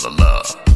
for the love.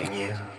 Ask you.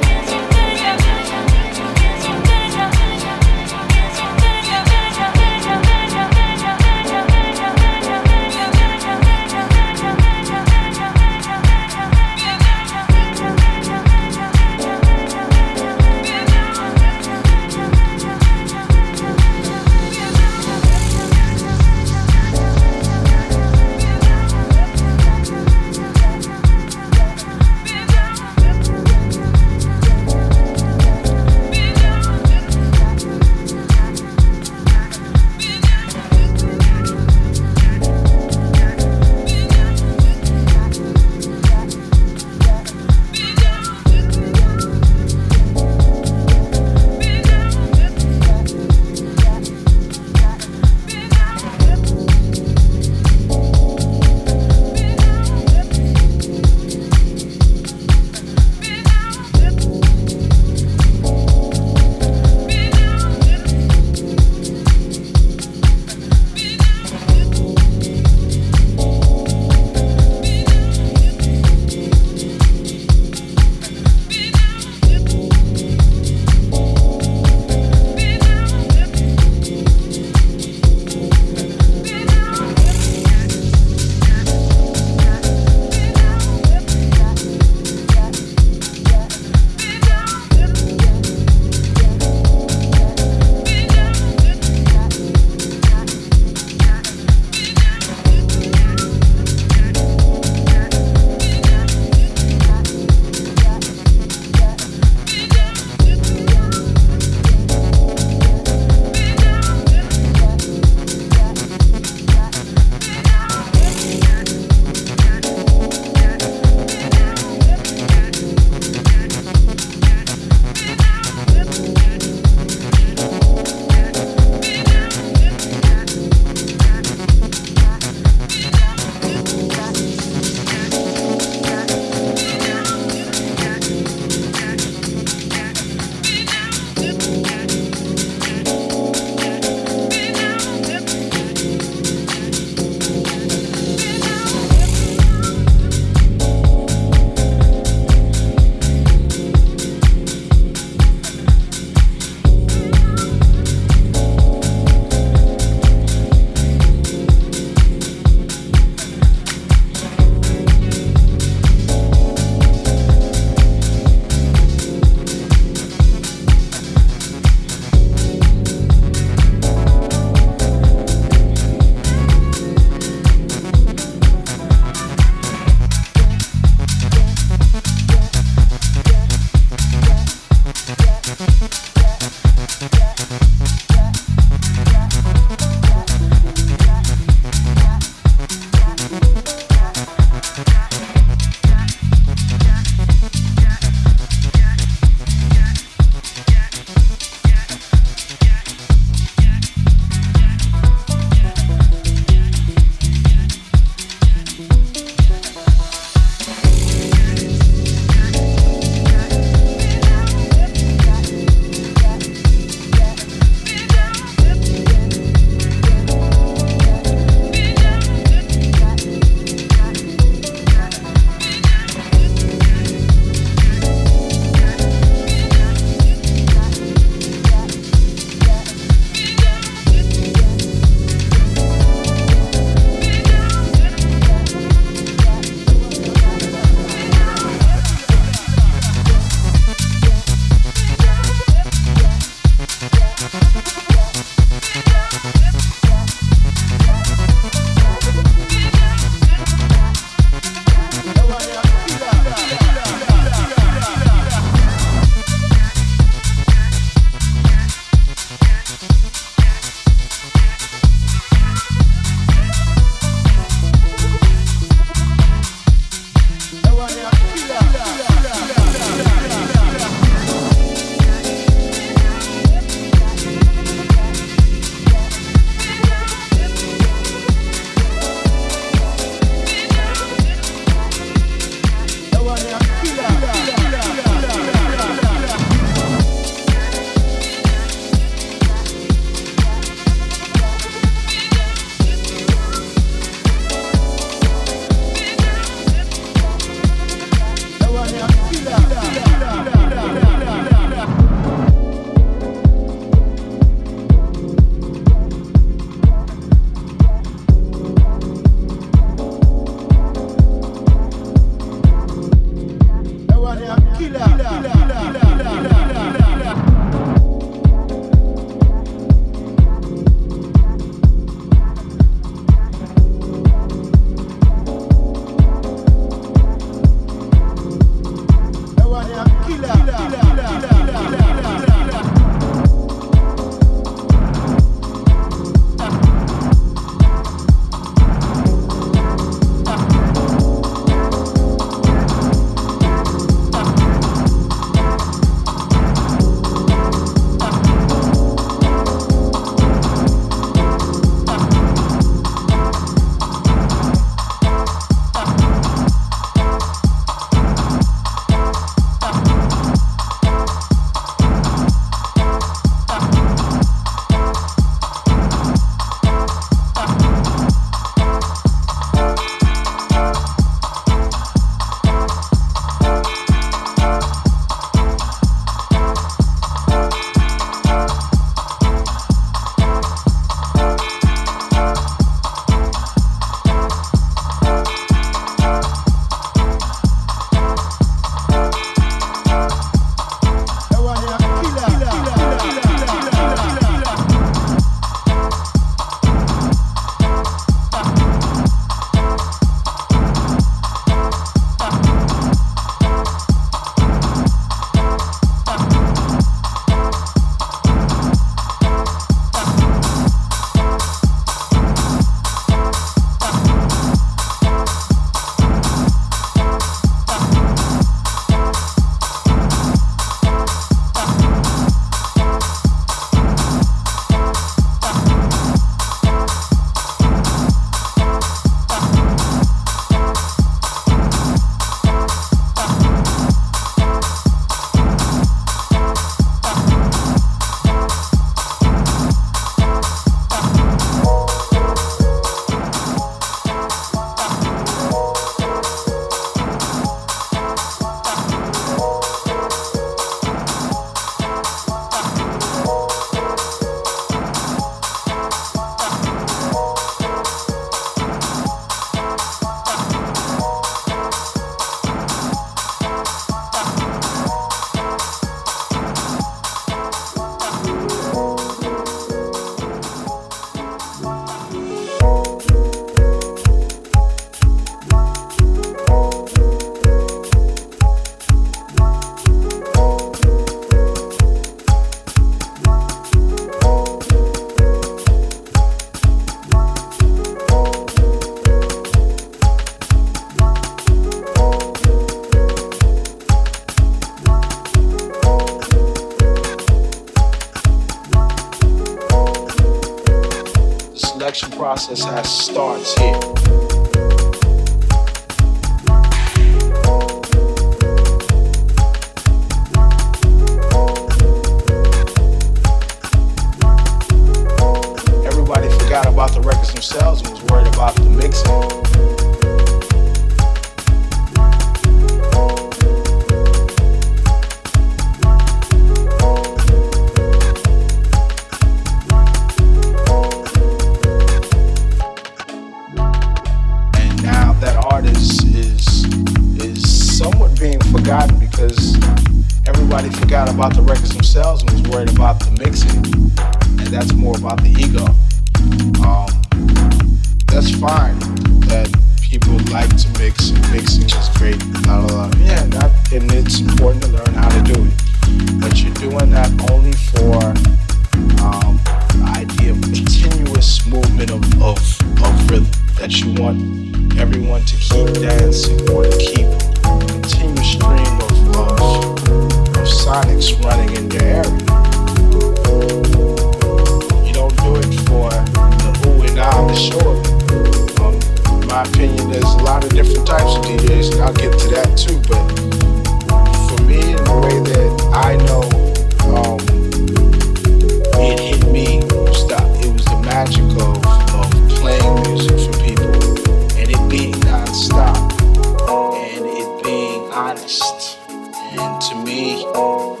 honest. And to me, um,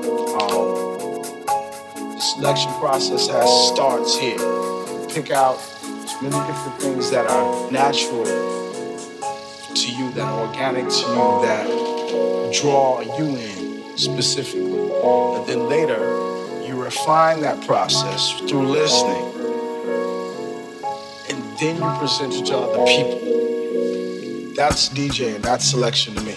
the selection process has starts here. Pick out as many different things that are natural to you, that are organic to you, that draw you in specifically. And then later, you refine that process through listening. And then you present it to other people. That's DJing, that's selection to me.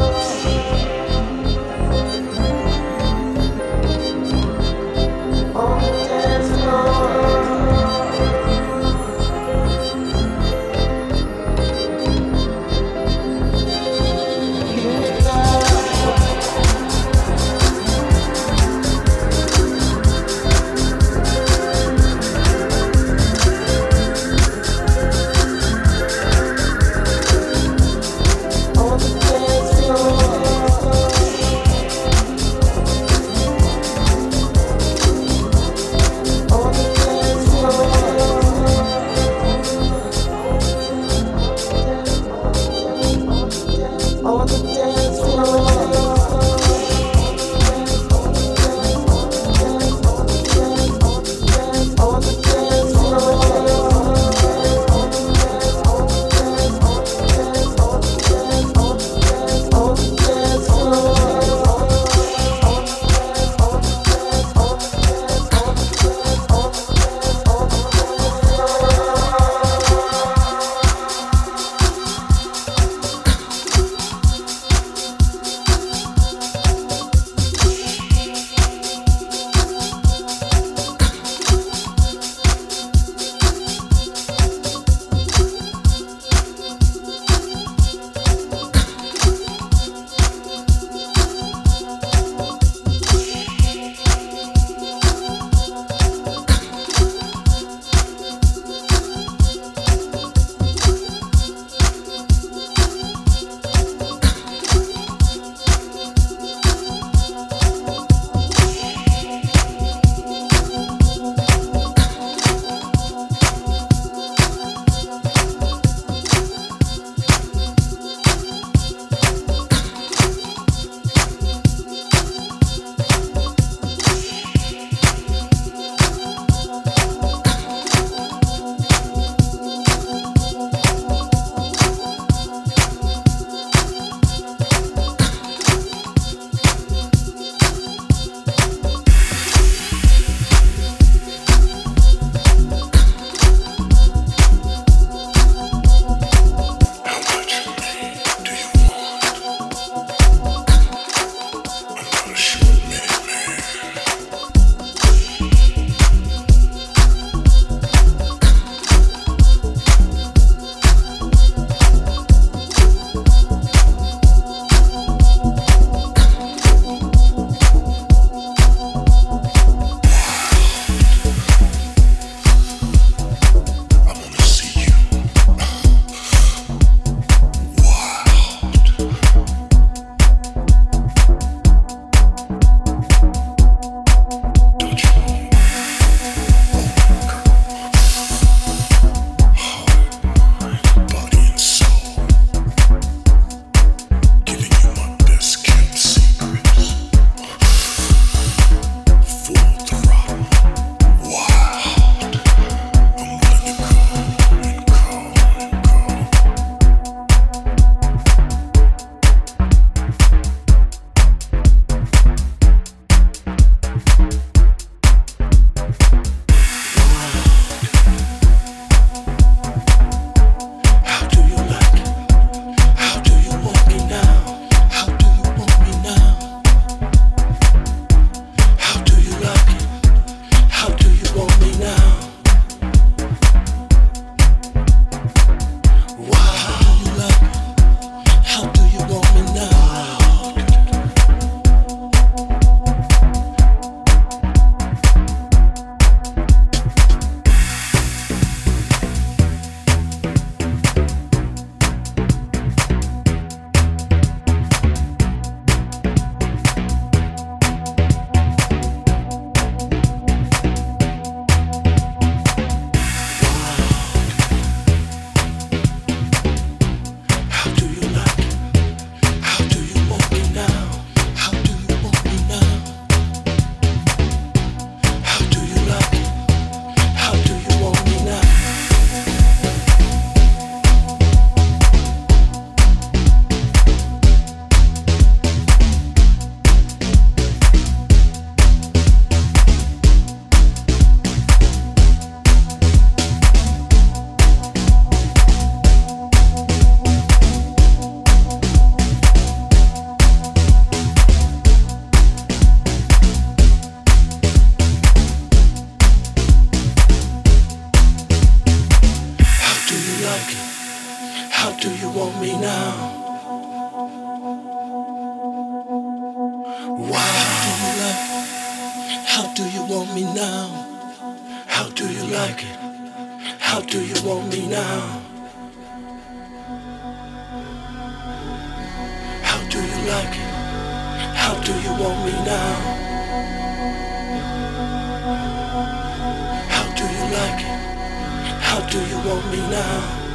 How do you want me now?